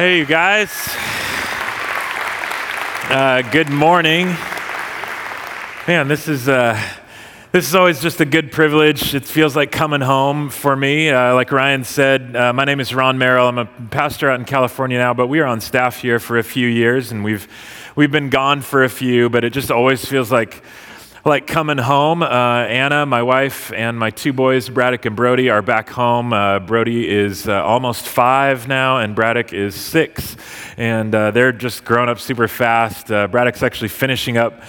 Hey, you guys. Uh, good morning. Man, this is. Uh, this is always just a good privilege. It feels like coming home for me. Uh, like Ryan said, uh, my name is Ron Merrill. I'm a pastor out in California now, but we are on staff here for a few years, and we've we've been gone for a few. But it just always feels like like coming home. Uh, Anna, my wife, and my two boys, Braddock and Brody, are back home. Uh, Brody is uh, almost five now, and Braddock is six. And uh, they're just growing up super fast. Uh, Braddock's actually finishing up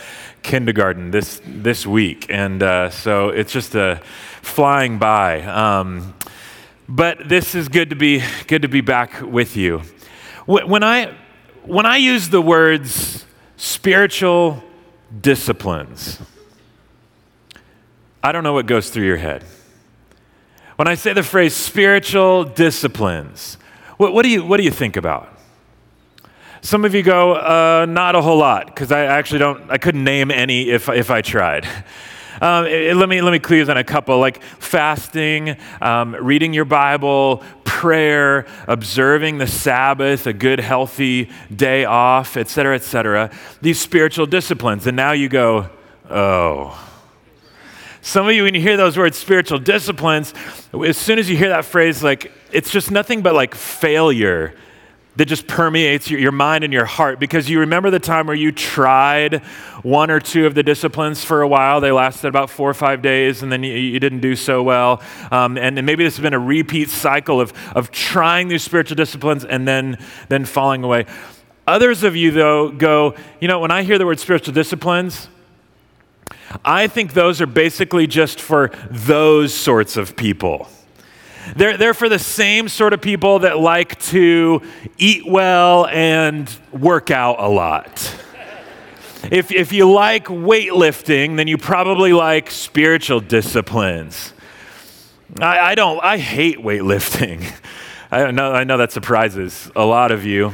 kindergarten this, this week. And uh, so it's just a flying by. Um, but this is good to be, good to be back with you. When I, when I use the words spiritual disciplines, I don't know what goes through your head. When I say the phrase spiritual disciplines, what, what do, you, what do you think about? Some of you go, uh, not a whole lot, because I actually don't, I couldn't name any if, if I tried. Um, it, let, me, let me clue on a couple like fasting, um, reading your Bible, prayer, observing the Sabbath, a good, healthy day off, et cetera, et cetera. These spiritual disciplines. And now you go, oh, some of you, when you hear those words, spiritual disciplines, as soon as you hear that phrase, like, it's just nothing but like failure that just permeates your, your, mind and your heart because you remember the time where you tried one or two of the disciplines for a while. They lasted about four or five days and then you, you didn't do so well. Um, and, and, maybe this has been a repeat cycle of, of trying these spiritual disciplines and then, then falling away. Others of you, though, go, you know, when I hear the word spiritual disciplines, I think those are basically just for those sorts of people. They're, they're for the same sort of people that like to eat well and work out a lot. If, if you like weightlifting, then you probably like spiritual disciplines. I, I don't, I hate weightlifting. I know, I know that surprises a lot of you.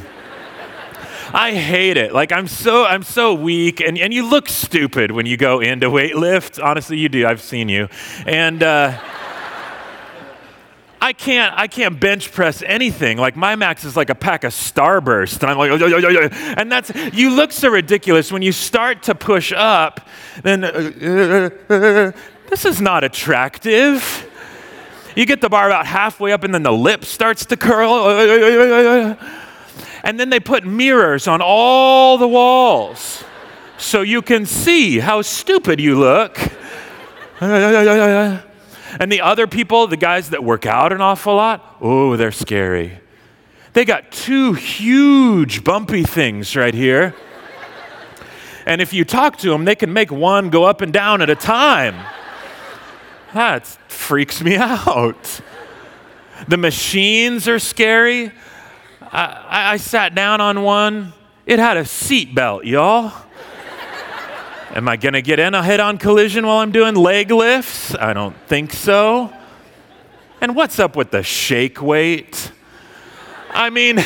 I hate it. Like I'm so I'm so weak, and, and you look stupid when you go into weightlift. Honestly, you do. I've seen you, and. Uh, I can't, I can't bench press anything. Like my max is like a pack of Starburst, and I'm like, oh, oh, oh, and that's you look so ridiculous when you start to push up. Then uh, uh, uh, this is not attractive. You get the bar about halfway up, and then the lip starts to curl. And then they put mirrors on all the walls so you can see how stupid you look. And the other people, the guys that work out an awful lot, oh, they're scary. They got two huge bumpy things right here. And if you talk to them, they can make one go up and down at a time. That freaks me out. The machines are scary. I, I sat down on one. It had a seat belt, y'all. Am I going to get in a head on collision while I'm doing leg lifts? I don't think so. And what's up with the shake weight? I mean,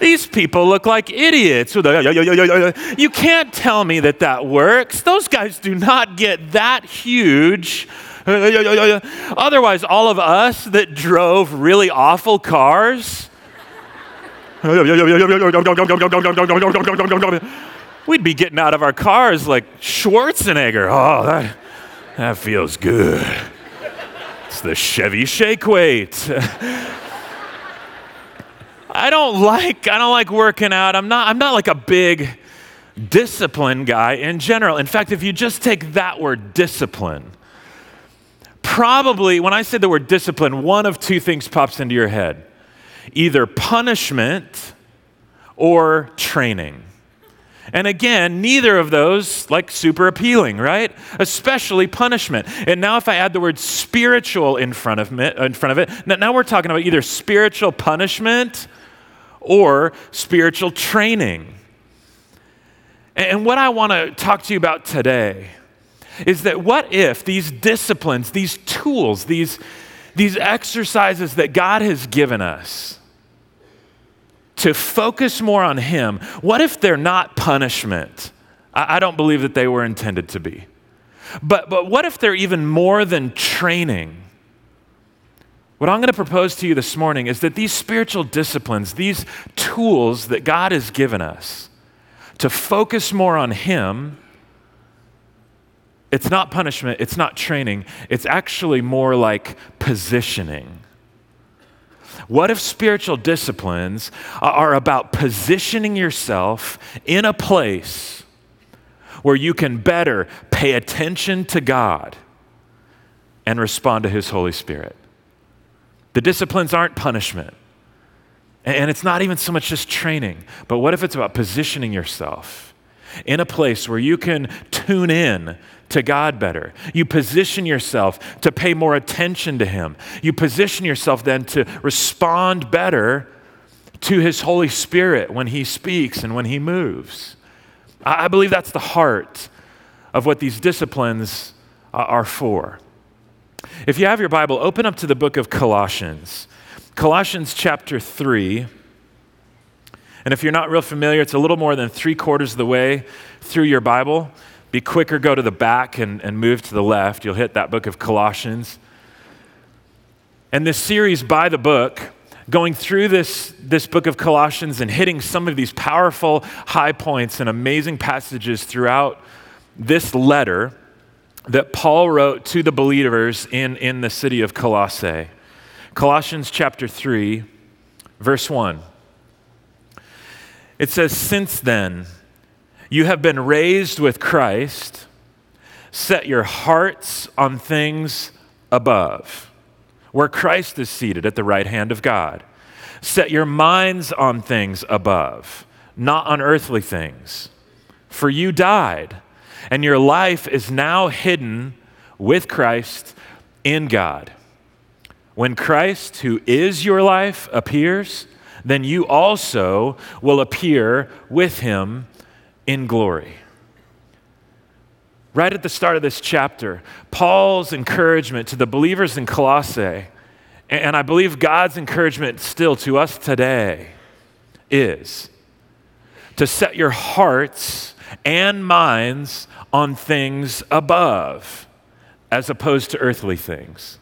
these people look like idiots. You can't tell me that that works. Those guys do not get that huge. Otherwise, all of us that drove really awful cars, We'd be getting out of our cars like Schwarzenegger. Oh, that, that feels good. It's the Chevy shake weight. I don't like I don't like working out. I'm not I'm not like a big discipline guy in general. In fact, if you just take that word discipline, probably when I say the word discipline, one of two things pops into your head either punishment or training. And again, neither of those like super appealing, right? Especially punishment. And now if I add the word spiritual in front of it, in front of it, now we're talking about either spiritual punishment or spiritual training. And what I want to talk to you about today is that what if these disciplines, these tools, these, these exercises that God has given us, to focus more on Him, what if they're not punishment? I, I don't believe that they were intended to be. But, but what if they're even more than training? What I'm going to propose to you this morning is that these spiritual disciplines, these tools that God has given us to focus more on Him, it's not punishment, it's not training, it's actually more like positioning. What if spiritual disciplines are about positioning yourself in a place where you can better pay attention to God and respond to His Holy Spirit? The disciplines aren't punishment. And it's not even so much just training, but what if it's about positioning yourself in a place where you can tune in to God better? You position yourself to pay more attention to Him. You position yourself then to respond better to His Holy Spirit when He speaks and when He moves. I believe that's the heart of what these disciplines uh, are for. If you have your Bible, open up to the book of Colossians. Colossians chapter 3. And if you're not real familiar, it's a little more than three quarters of the way through your Bible. Be quicker, go to the back and, and move to the left. You'll hit that book of Colossians. And this series by the book, going through this, this book of Colossians and hitting some of these powerful high points and amazing passages throughout this letter that Paul wrote to the believers in, in the city of Colossae. Colossians chapter 3, verse 1. It says, Since then, you have been raised with Christ, set your hearts on things above, where Christ is seated at the right hand of God. Set your minds on things above, not on earthly things. For you died and your life is now hidden with Christ in God. When Christ, who is your life, appears, then you also will appear with him in glory. Right at the start of this chapter, Paul's encouragement to the believers in Colossae, and I believe God's encouragement still to us today, is to set your hearts and minds on things above as opposed to earthly things.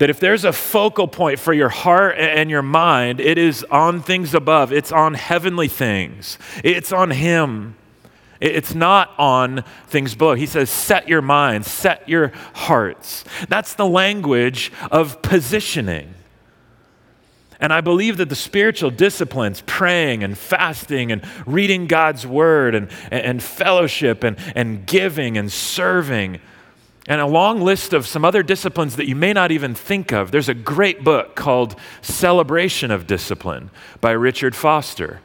That if there's a focal point for your heart and your mind, it is on things above, it's on heavenly things, it's on Him. It's not on things below. He says, set your minds, set your hearts. That's the language of positioning. And I believe that the spiritual disciplines, praying and fasting and reading God's word and, and fellowship and, and giving and serving, and a long list of some other disciplines that you may not even think of. There's a great book called Celebration of Discipline by Richard Foster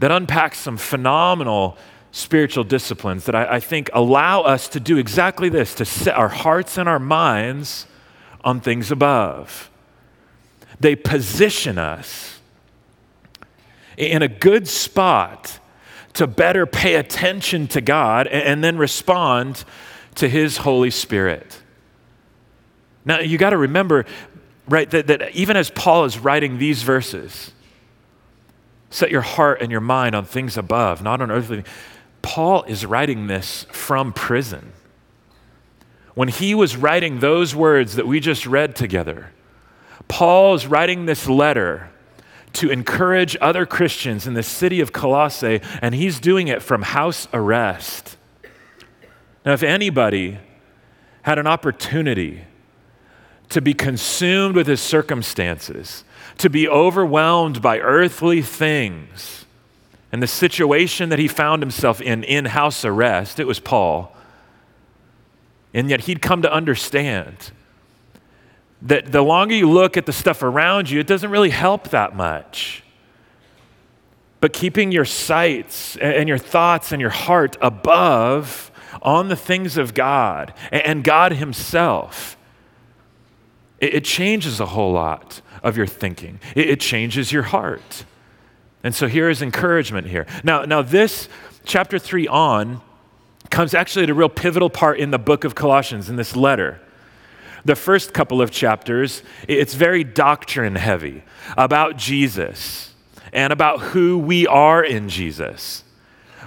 that unpacks some phenomenal spiritual disciplines that I, I think allow us to do exactly this to set our hearts and our minds on things above they position us in a good spot to better pay attention to God and then respond to His Holy Spirit. Now, you got to remember, right, that, that even as Paul is writing these verses, set your heart and your mind on things above, not on earthly. Paul is writing this from prison. When he was writing those words that we just read together, Paul is writing this letter to encourage other Christians in the city of Colossae, and he's doing it from house arrest. Now, if anybody had an opportunity to be consumed with his circumstances, to be overwhelmed by earthly things, and the situation that he found himself in in house arrest, it was Paul. And yet he'd come to understand that the longer you look at the stuff around you, it doesn't really help that much. But keeping your sights and your thoughts and your heart above on the things of God and God Himself, it changes a whole lot of your thinking. It changes your heart. And so here is encouragement here. Now, now this chapter 3 on comes actually at a real pivotal part in the book of Colossians, in this letter the first couple of chapters, it's very doctrine heavy about Jesus and about who we are in Jesus.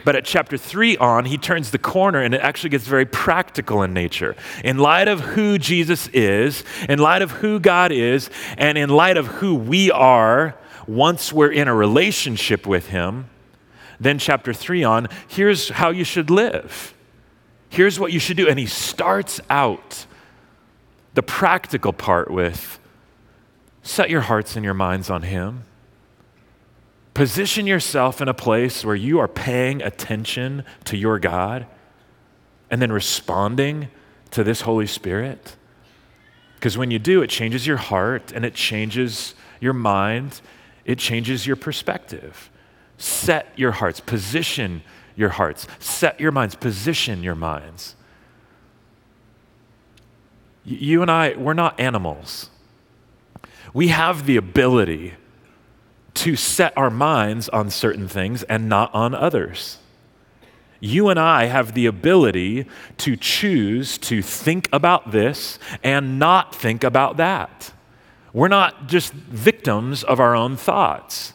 But at chapter three on, he turns the corner and it actually gets very practical in nature. In light of who Jesus is, in light of who God is, and in light of who we are once we're in a relationship with him, then chapter three on, here's how you should live. Here's what you should do. And he starts out the practical part with set your hearts and your minds on him. Position yourself in a place where you are paying attention to your God and then responding to this Holy Spirit. Because when you do, it changes your heart and it changes your mind, it changes your perspective. Set your hearts, position your hearts, set your minds, position your minds. You and I, we're not animals. We have the ability to set our minds on certain things and not on others. You and I have the ability to choose to think about this and not think about that. We're not just victims of our own thoughts.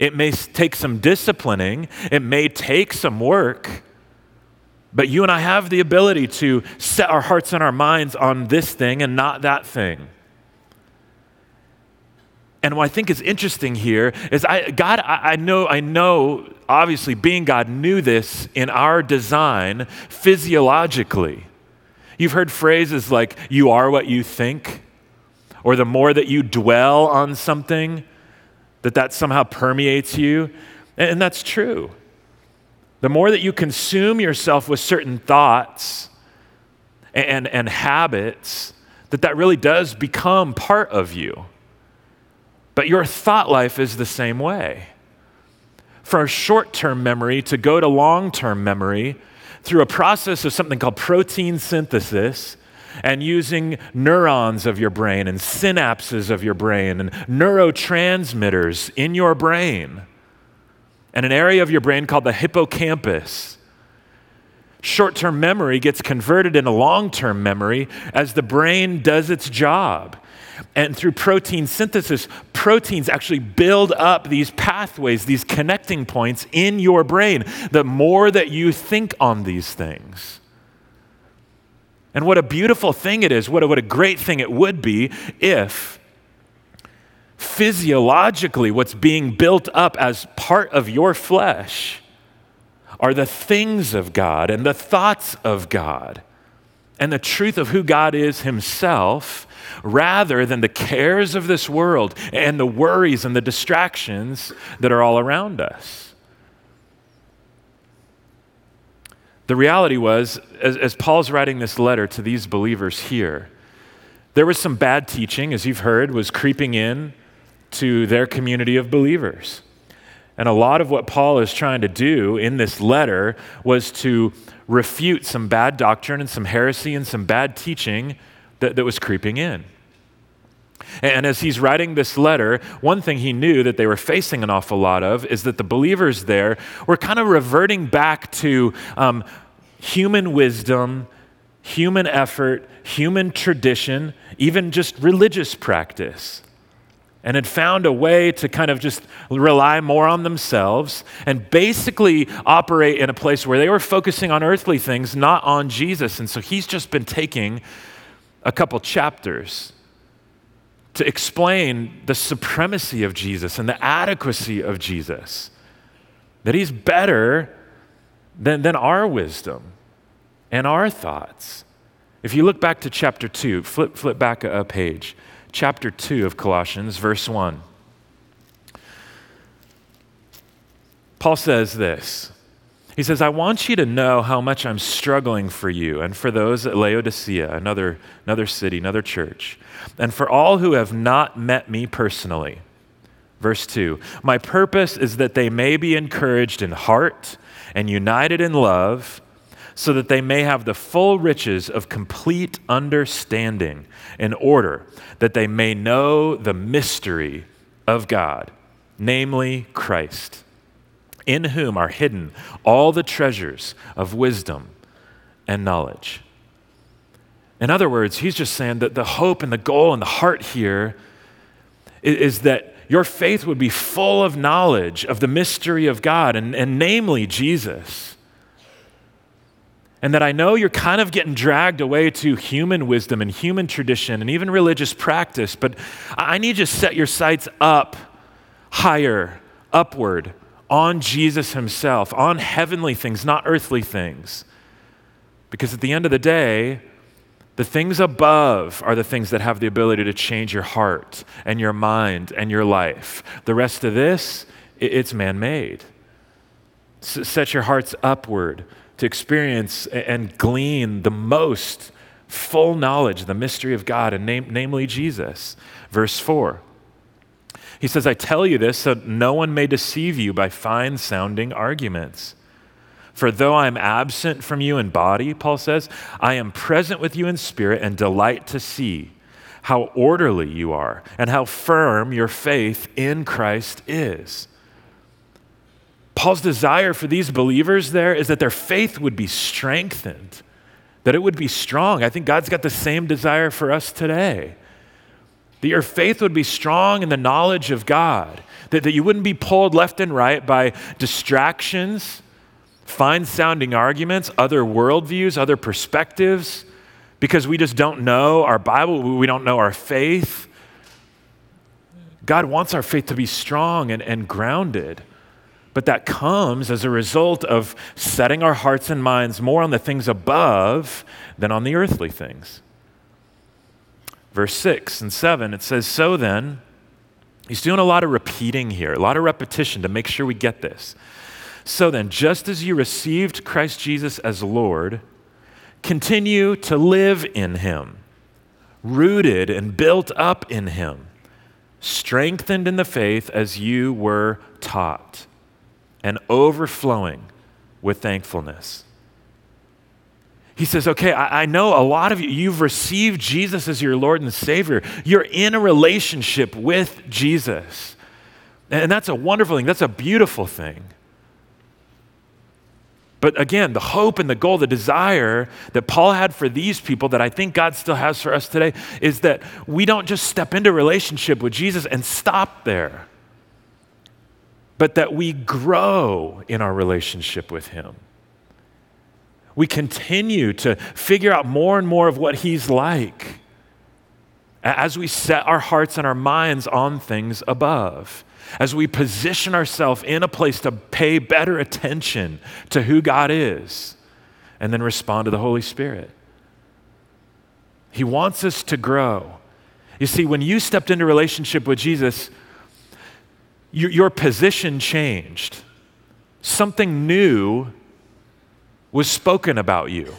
It may take some disciplining, it may take some work, but you and I have the ability to set our hearts and our minds on this thing and not that thing. And what I think is interesting here is I, God, I, I know, I know, obviously, being God knew this in our design physiologically. You've heard phrases like, you are what you think, or the more that you dwell on something, that that somehow permeates you. And that's true. The more that you consume yourself with certain thoughts and, and habits, that that really does become part of you. But your thought life is the same way. For short term memory to go to long term memory through a process of something called protein synthesis and using neurons of your brain and synapses of your brain and neurotransmitters in your brain and an area of your brain called the hippocampus. Short term memory gets converted into long term memory as the brain does its job. And through protein synthesis, proteins actually build up these pathways, these connecting points in your brain, the more that you think on these things. And what a beautiful thing it is, what a, what a great thing it would be if physiologically what's being built up as part of your flesh are the things of God and the thoughts of God and the truth of who God is Himself rather than the cares of this world and the worries and the distractions that are all around us. The reality was, as, as, Paul's writing this letter to these believers here, there was some bad teaching, as you've heard, was creeping in to their community of believers. And a lot of what Paul is trying to do in this letter was to refute some bad doctrine and some heresy and some bad teaching that, that was creeping in. And as he's writing this letter, one thing he knew that they were facing an awful lot of is that the believers there were kind of reverting back to um, human wisdom, human effort, human tradition, even just religious practice. And had found a way to kind of just rely more on themselves and basically operate in a place where they were focusing on earthly things, not on Jesus. And so he's just been taking a couple chapters to explain the supremacy of Jesus and the adequacy of Jesus. That he's better than, than our wisdom and our thoughts. If you look back to chapter 2, flip, flip back a, a page, chapter 2 of Colossians, verse 1. Paul says this he says, I want you to know how much I'm struggling for you and for those at Laodicea, another, another city, another church, and for all who have not met me personally. Verse 2 My purpose is that they may be encouraged in heart and united in love, so that they may have the full riches of complete understanding, in order that they may know the mystery of God, namely Christ in whom are hidden all the treasures of wisdom and knowledge. In other words, he's just saying that the hope and the goal and the heart here is, that your faith would be full of knowledge of the mystery of God, and, and namely Jesus. And that I know you're kind of getting dragged away to human wisdom and human tradition and even religious practice, but I need you to set your sights up higher, upward, on Jesus Himself, on heavenly things, not earthly things. Because at the end of the day, the things above are the things that have the ability to change your heart and your mind and your life. The rest of this, it's man made. Set your hearts upward to experience and glean the most full knowledge, the mystery of God, and name, namely Jesus. Verse 4. He says, I tell you this so no one may deceive you by fine sounding arguments. For though I am absent from you in body, Paul says, I am present with you in spirit and delight to see how orderly you are and how firm your faith in Christ is. Paul's desire for these believers there is that their faith would be strengthened, that it would be strong. I think God's got the same desire for us today. That your faith would be strong in the knowledge of God, that, that you wouldn't be pulled left and right by distractions fine sounding arguments, other worldviews, other perspectives, because we just don't know our Bible, we don't know our faith. God wants our faith to be strong and, and grounded. But that comes as a result of setting our hearts and minds more on the things above than on the earthly things. Verse 6 and 7, it says, So then, he's doing a lot of repeating here, a lot of repetition to make sure we get this. So then, just as you received Christ Jesus as Lord, continue to live in him, rooted and built up in him, strengthened in the faith as you were taught, and overflowing with thankfulness. He says, Okay, I, I, know a lot of you, you've received Jesus as your Lord and Savior. You're in a relationship with Jesus. And that's a wonderful thing, that's a beautiful thing. But again, the hope and the goal, the desire that Paul had for these people that I think God still has for us today is that we don't just step into relationship with Jesus and stop there, but that we grow in our relationship with Him. We continue to figure out more and more of what He's like as we set our hearts and our minds on things above as we position ourselves in a place to pay better attention to who God is and then respond to the Holy Spirit. He wants us to grow. You see, when you stepped into relationship with Jesus, your, your position changed. Something new was spoken about you.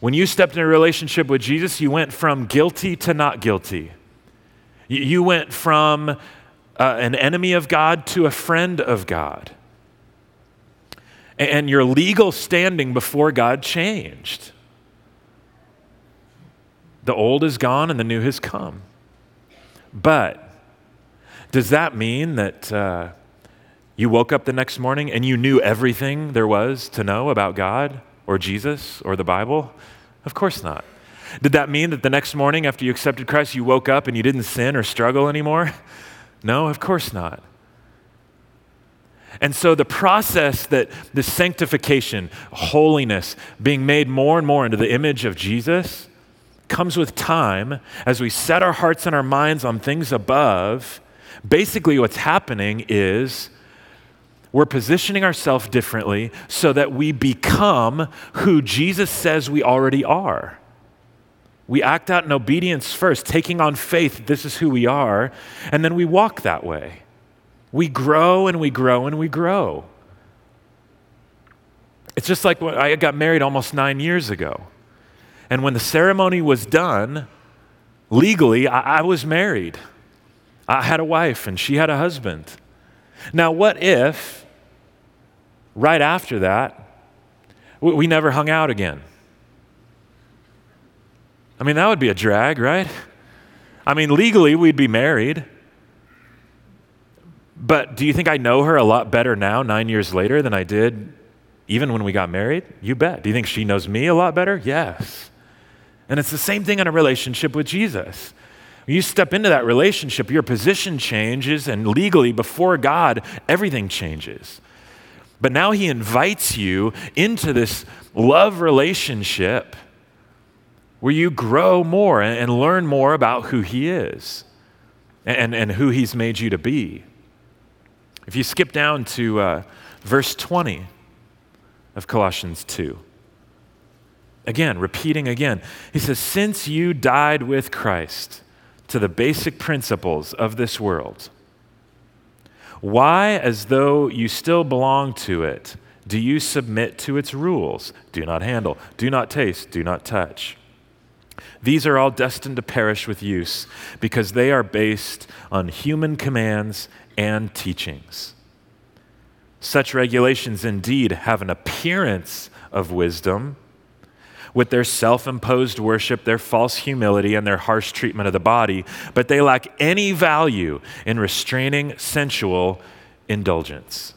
When you stepped in a relationship with Jesus, you went from guilty to not guilty. You went from uh, an enemy of God to a friend of God. And your legal standing before God changed. The old is gone and the new has come. But does that mean that uh, you woke up the next morning and you knew everything there was to know about God or Jesus or the Bible? Of course not. Did that mean that the next morning after you accepted Christ, you woke up and you didn't sin or struggle anymore? No, of course not. And so the process that the sanctification, holiness, being made more and more into the image of Jesus comes with time as we set our hearts and our minds on things above. Basically, what's happening is we're positioning ourselves differently so that we become who Jesus says we already are. We act out in obedience first, taking on faith, this is who we are, and then we walk that way. We grow and we grow and we grow. It's just like when I got married almost nine years ago. And when the ceremony was done, legally, I, I was married. I had a wife and she had a husband. Now, what if right after that, we never hung out again? I mean, that would be a drag, right? I mean, legally, we'd be married. But do you think I know her a lot better now, nine years later, than I did even when we got married? You bet. Do you think she knows me a lot better? Yes. And it's the same thing in a relationship with Jesus. When you step into that relationship, your position changes, and legally, before God, everything changes. But now He invites you into this love relationship where you grow more and learn more about who He is and, and who He's made you to be. If you skip down to uh, verse 20 of Colossians 2, again, repeating again, he says, Since you died with Christ to the basic principles of this world, why, as though you still belong to it, do you submit to its rules? Do not handle, do not taste, do not touch. These are all destined to perish with use because they are based on human commands and teachings. Such regulations indeed have an appearance of wisdom with their self imposed worship, their false humility, and their harsh treatment of the body, but they lack any value in restraining sensual indulgence.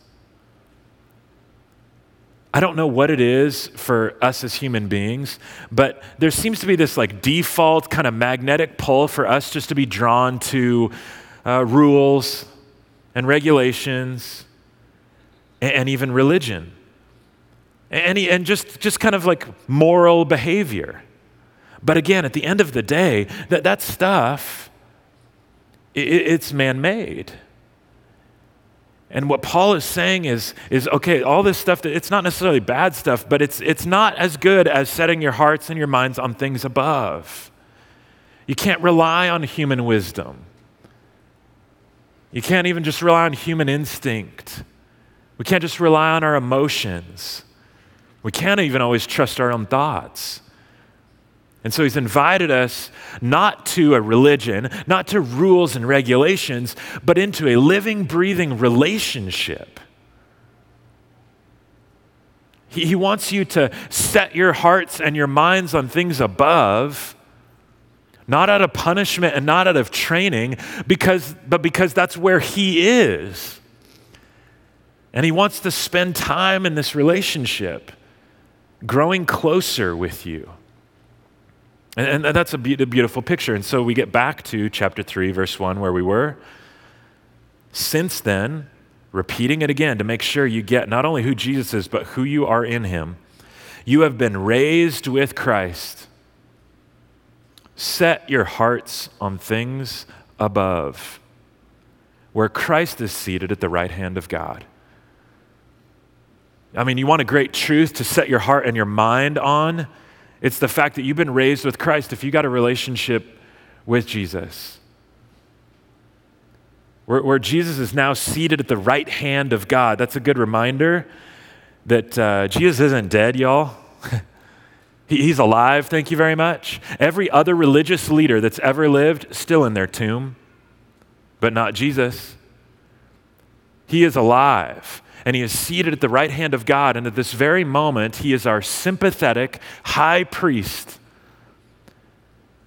I don't know what it is for us as human beings, but there seems to be this like default kind of magnetic pull for us just to be drawn to uh, rules and regulations and, and even religion and, and just, just kind of like moral behavior. But again, at the end of the day, that, that stuff, it, it's man made. And what Paul is saying is, is okay, all this stuff, that it's not necessarily bad stuff, but it's, it's not as good as setting your hearts and your minds on things above. You can't rely on human wisdom. You can't even just rely on human instinct. We can't just rely on our emotions. We can't even always trust our own thoughts. And so he's invited us not to a religion, not to rules and regulations, but into a living, breathing relationship. He, he wants you to set your hearts and your minds on things above, not out of punishment and not out of training, because, but because that's where he is. And he wants to spend time in this relationship, growing closer with you. And, and that's a, be- a beautiful picture. And so we get back to chapter 3, verse 1, where we were. Since then, repeating it again to make sure you get not only who Jesus is, but who you are in him, you have been raised with Christ. Set your hearts on things above, where Christ is seated at the right hand of God. I mean, you want a great truth to set your heart and your mind on? It's the fact that you've been raised with Christ if you got a relationship with Jesus. Where, where Jesus is now seated at the right hand of God. That's a good reminder that uh, Jesus isn't dead, y'all. he, he's alive, thank you very much. Every other religious leader that's ever lived, still in their tomb, but not Jesus. He is alive and he is seated at the right hand of God. And at this very moment, he is our sympathetic high priest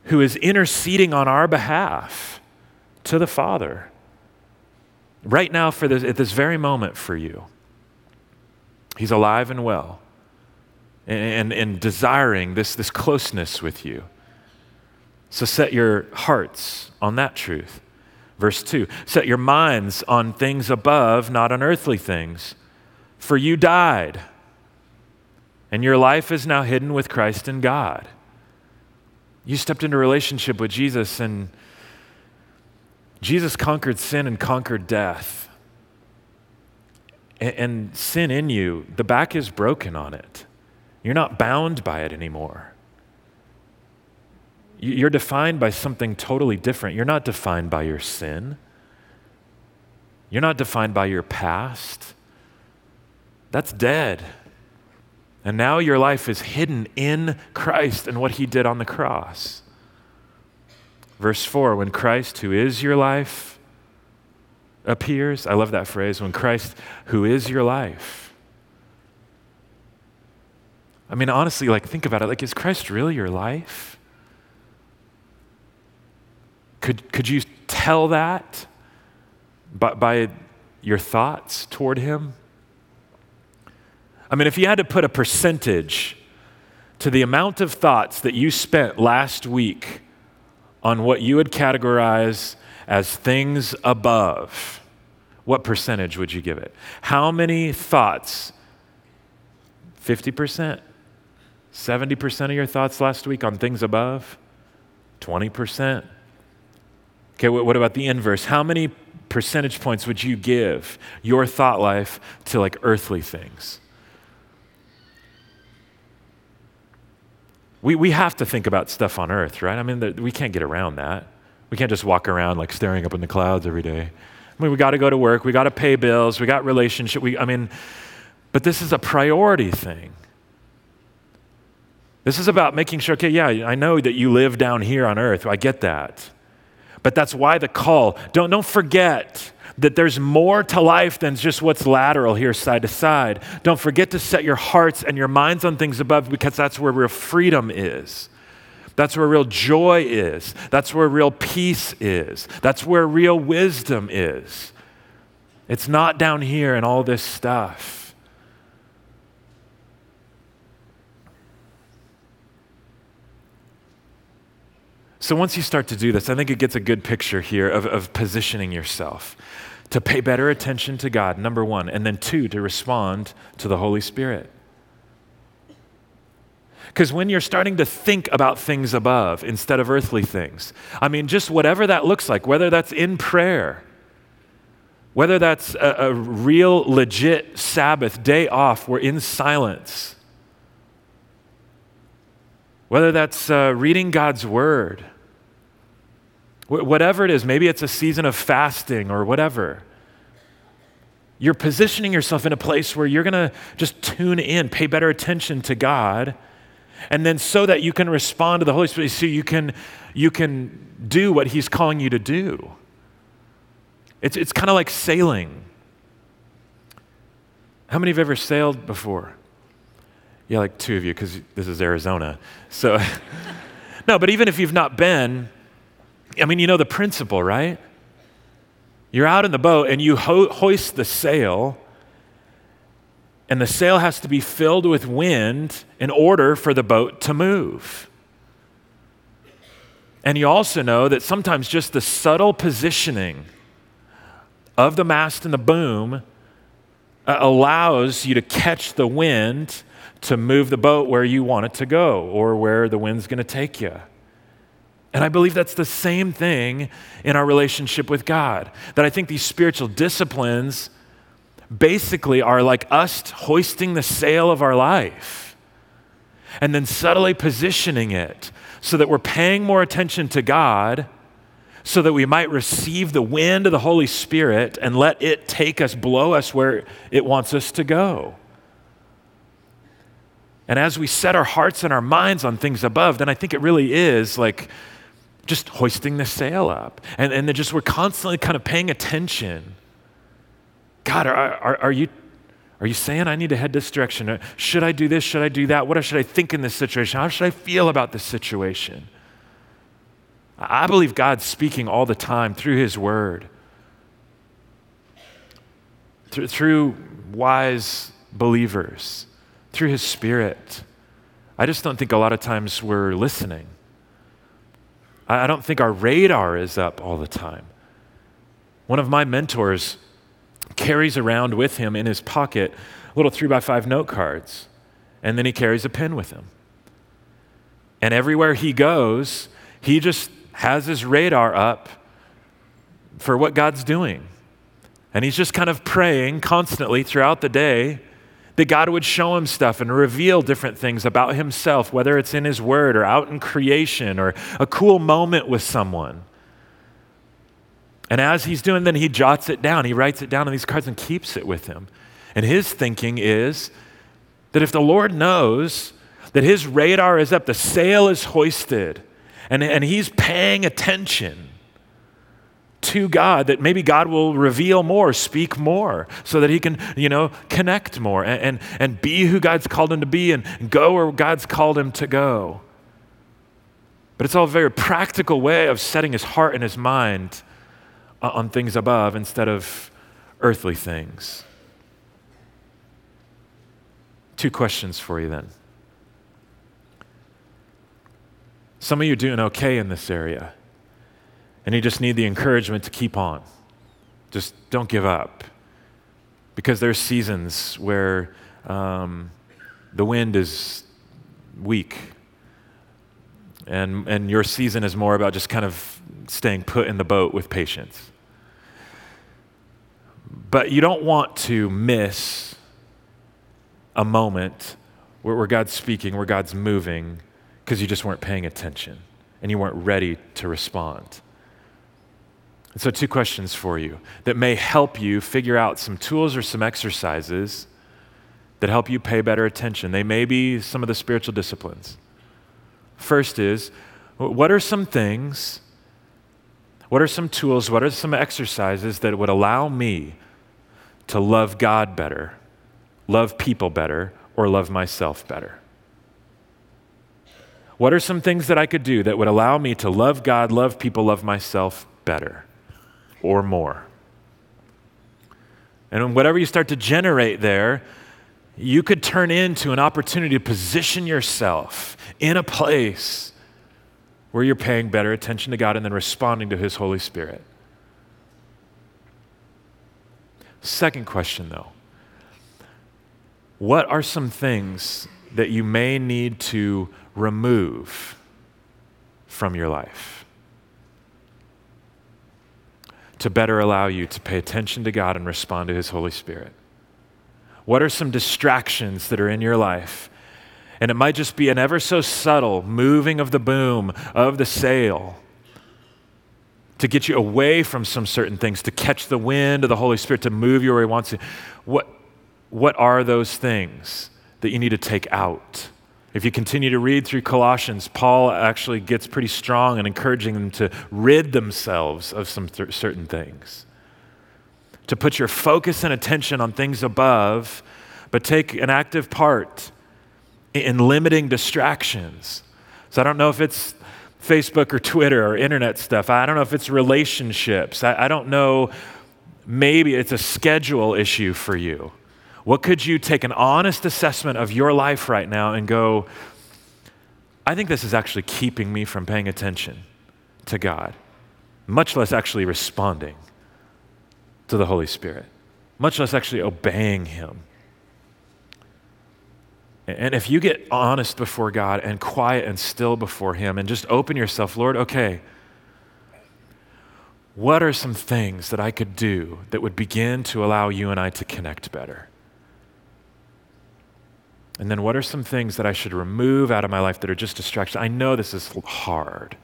who is interceding on our behalf to the Father. Right now, for this, at this very moment, for you. He's alive and well and, and, and desiring this, this closeness with you. So set your hearts on that truth. Verse 2 Set your minds on things above, not on earthly things. For you died, and your life is now hidden with Christ in God. You stepped into a relationship with Jesus, and Jesus conquered sin and conquered death. And, and sin in you, the back is broken on it. You're not bound by it anymore. You're defined by something totally different. You're not defined by your sin. You're not defined by your past. That's dead. And now your life is hidden in Christ and what he did on the cross. Verse 4 when Christ, who is your life, appears, I love that phrase, when Christ, who is your life. I mean, honestly, like, think about it. Like, is Christ really your life? Could, could you tell that by, by your thoughts toward Him? I mean, if you had to put a percentage to the amount of thoughts that you spent last week on what you would categorize as things above, what percentage would you give it? How many thoughts? 50%? 70% of your thoughts last week on things above? 20%? Okay, what about the inverse? How many percentage points would you give your thought life to like earthly things? We, we have to think about stuff on earth, right? I mean, the, we can't get around that. We can't just walk around like staring up in the clouds every day. I mean, we got to go to work, we got to pay bills, we got relationship. We, I mean, but this is a priority thing. This is about making sure, okay, yeah, I know that you live down here on earth. I get that. But that's why the call. Don't, don't forget that there's more to life than just what's lateral here, side to side. Don't forget to set your hearts and your minds on things above because that's where real freedom is. That's where real joy is. That's where real peace is. That's where real wisdom is. It's not down here and all this stuff. So once you start to do this, I think it gets a good picture here of, of positioning yourself to pay better attention to God, number one, and then two, to respond to the Holy Spirit. Because when you're starting to think about things above instead of earthly things, I mean, just whatever that looks like, whether that's in prayer, whether that's a, a real, legit Sabbath day off, we're in silence, whether that's uh, reading God's word, wh- whatever it is, maybe it's a season of fasting or whatever. You're positioning yourself in a place where you're going to just tune in, pay better attention to God and then so that you can respond to the Holy Spirit, so you can, you can do what He's calling you to do. It's, it's kind of like sailing. How many have ever sailed before? Yeah, like two of you, because this is Arizona. So, no, but even if you've not been, I mean, you know the principle, right? You're out in the boat and you ho- hoist the sail and the sail has to be filled with wind in order for the boat to move. And you also know that sometimes just the subtle positioning of the mast and the boom uh, allows you to catch the wind to move the boat where you want it to go or where the wind's going to take you. And I believe that's the same thing in our relationship with God. That I think these spiritual disciplines basically are like us hoisting the sail of our life and then subtly positioning it so that we're paying more attention to God so that we might receive the wind of the Holy Spirit and let it take us, blow us where it wants us to go. And as we set our hearts and our minds on things above, then I think it really is like just hoisting the sail up. And, and just we're constantly kind of paying attention God, are, are, are, you, are you saying I need to head this direction? Uh, should I do this? Should I do that? What should I think in this situation? How should I feel about this situation? I believe God's speaking all the time through His Word, through, through wise believers, through His Spirit. I just don't think a lot of times we're listening. I don't think our radar is up all the time. One of my mentors carries around with him in his pocket little three by five note cards, and then he carries a pen with him. And everywhere he goes, he just has his radar up for what God's doing. And he's just kind of praying constantly throughout the day that God would show him stuff and reveal different things about himself, whether it's in his word or out in creation or a cool moment with someone. And as he's doing, then he jots it down. He writes it down on these cards and keeps it with him. And his thinking is that if the Lord knows that his radar is up, the sail is hoisted, and, and he's paying attention to God, that maybe God will reveal more, speak more, so that he can, you know, connect more and, and, and be who God's called him to be and go where God's called him to go. But it's all a very practical way of setting his heart and his mind uh, on things above instead of earthly things. Two questions for you then. Some of you are doing okay in this area. And you just need the encouragement to keep on. Just don't give up. Because there's seasons where um, the wind is weak, and, and your season is more about just kind of staying put in the boat with patience. But you don't want to miss a moment where, where God's speaking, where God's moving, because you just weren't paying attention and you weren't ready to respond. And so, two questions for you that may help you figure out some tools or some exercises that help you pay better attention. They may be some of the spiritual disciplines. First is, what are some things, what are some tools, what are some exercises that would allow me to love God better, love people better, or love myself better? What are some things that I could do that would allow me to love God, love people, love myself better or more? And whatever you start to generate there, you could turn into an opportunity to position yourself in a place where you're paying better attention to God and then responding to His Holy Spirit. Second question, though what are some things that you may need to remove from your life to better allow you to pay attention to God and respond to His Holy Spirit? What are some distractions that are in your life? And it might just be an ever so subtle moving of the boom of the sail to get you away from some certain things, to catch the wind of the Holy Spirit, to move you where He wants you. What, what are those things that you need to take out? If you continue to read through Colossians, Paul actually gets pretty strong in encouraging them to rid themselves of some th- certain things. To put your focus and attention on things above, but take an active part in limiting distractions. So I don't know if it's Facebook or Twitter or internet stuff. I don't know if it's relationships. I, I don't know. Maybe it's a schedule issue for you. What could you take an honest assessment of your life right now and go, I think this is actually keeping me from paying attention to God, much less actually responding to the Holy Spirit, much less actually obeying Him. And if you get honest before God and quiet and still before Him and just open yourself, Lord, okay, what are some things that I could do that would begin to allow you and I to connect better? And then what are some things that I should remove out of my life that are just distractions? I know this is hard.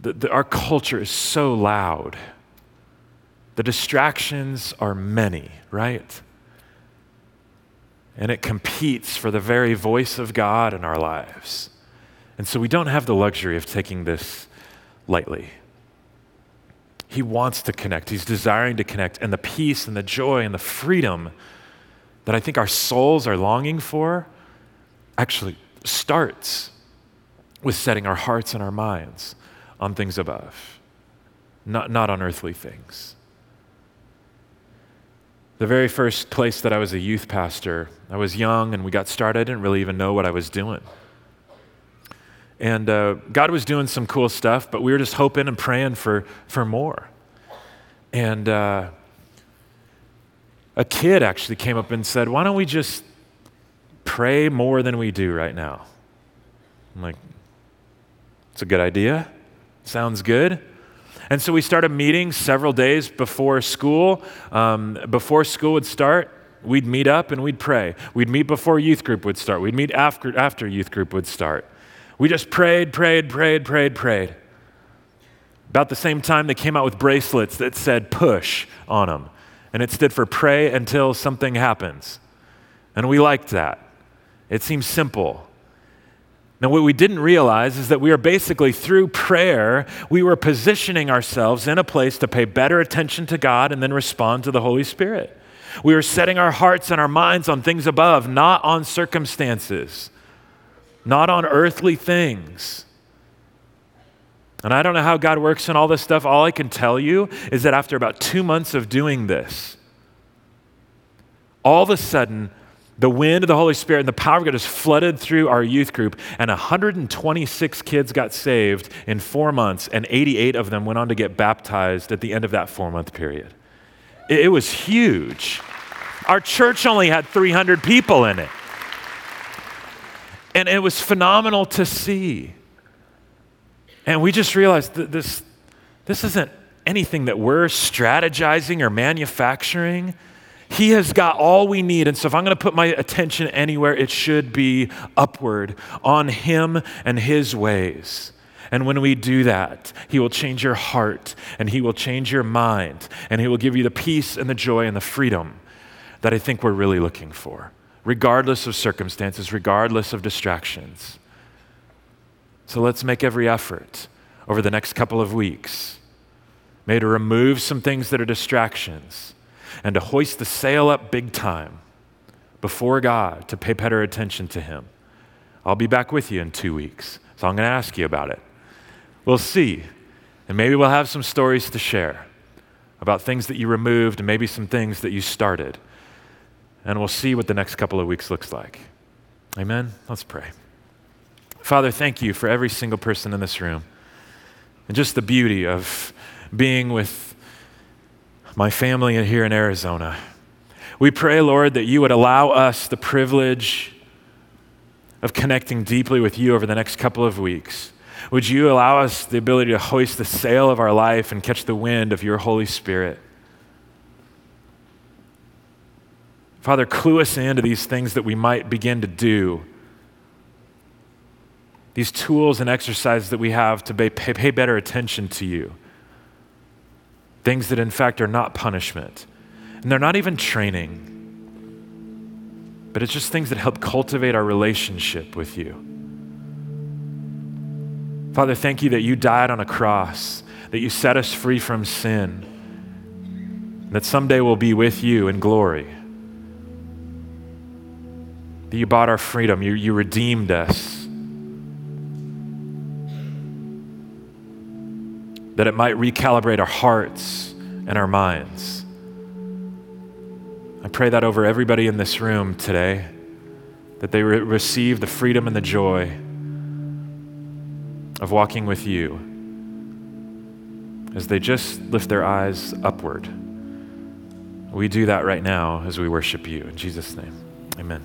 The, the, our culture is so loud. The distractions are many, right? And it competes for the very voice of God in our lives. And so we don't have the luxury of taking this lightly. He wants to connect, He's desiring to connect, and the peace and the joy and the freedom that I think our souls are longing for actually starts with setting our hearts and our minds on things above, not, not on earthly things. The very first place that I was a youth pastor, I was young and we got started. I didn't really even know what I was doing. And uh, God was doing some cool stuff, but we were just hoping and praying for, for more. And uh, a kid actually came up and said, Why don't we just pray more than we do right now? I'm like, It's a good idea. Sounds good. And so we started meeting several days before school. Um, before school would start, we'd meet up and we'd pray. We'd meet before youth group would start. We'd meet after, after youth group would start. We just prayed, prayed, prayed, prayed, prayed. About the same time, they came out with bracelets that said push on them and it stood for pray until something happens. And we liked that. It seems simple. Now, what we didn't realize is that we are basically, through prayer, we were positioning ourselves in a place to pay better attention to God and then respond to the Holy Spirit. We were setting our hearts and our minds on things above, not on circumstances, not on earthly things. And I don't know how God works in all this stuff. All I can tell you is that after about two months of doing this, all of a sudden, The wind of the Holy Spirit and the power of God just flooded through our youth group, and 126 kids got saved in four months, and 88 of them went on to get baptized at the end of that four month period. It, it was huge. Our church only had 300 people in it. And it was phenomenal to see. And we just realized that this, this isn't anything that we're strategizing or manufacturing. He has got all we need. And so, if I'm going to put my attention anywhere, it should be upward on Him and His ways. And when we do that, He will change your heart and He will change your mind and He will give you the peace and the joy and the freedom that I think we're really looking for, regardless of circumstances, regardless of distractions. So let's make every effort over the next couple of weeks, maybe to remove some things that are distractions and to hoist the sail up big time before God to pay better attention to Him. I'll be back with you in two weeks, so I'm going to ask you about it. We'll see, and maybe we'll have some stories to share about things that you removed and maybe some things that you started. And we'll see what the next couple of weeks looks like. Amen? Let's pray. Father, thank you for every single person in this room and just the beauty of being with my family here in Arizona. We pray, Lord, that you would allow us the privilege of connecting deeply with you over the next couple of weeks. Would you allow us the ability to hoist the sail of our life and catch the wind of your Holy Spirit? Father, clue us into these things that we might begin to do. These tools and exercises that we have to pay, pay better attention to you. Things that, in fact, are not punishment. And they're not even training, but it's just things that help cultivate our relationship with you. Father, thank you that you died on a cross, that you set us free from sin, that someday we'll be with you in glory. That you bought our freedom, you, you redeemed us. That it might recalibrate our hearts and our minds. I pray that over everybody in this room today, that they re- receive the freedom and the joy of walking with you as they just lift their eyes upward. We do that right now as we worship you. In Jesus' name, amen.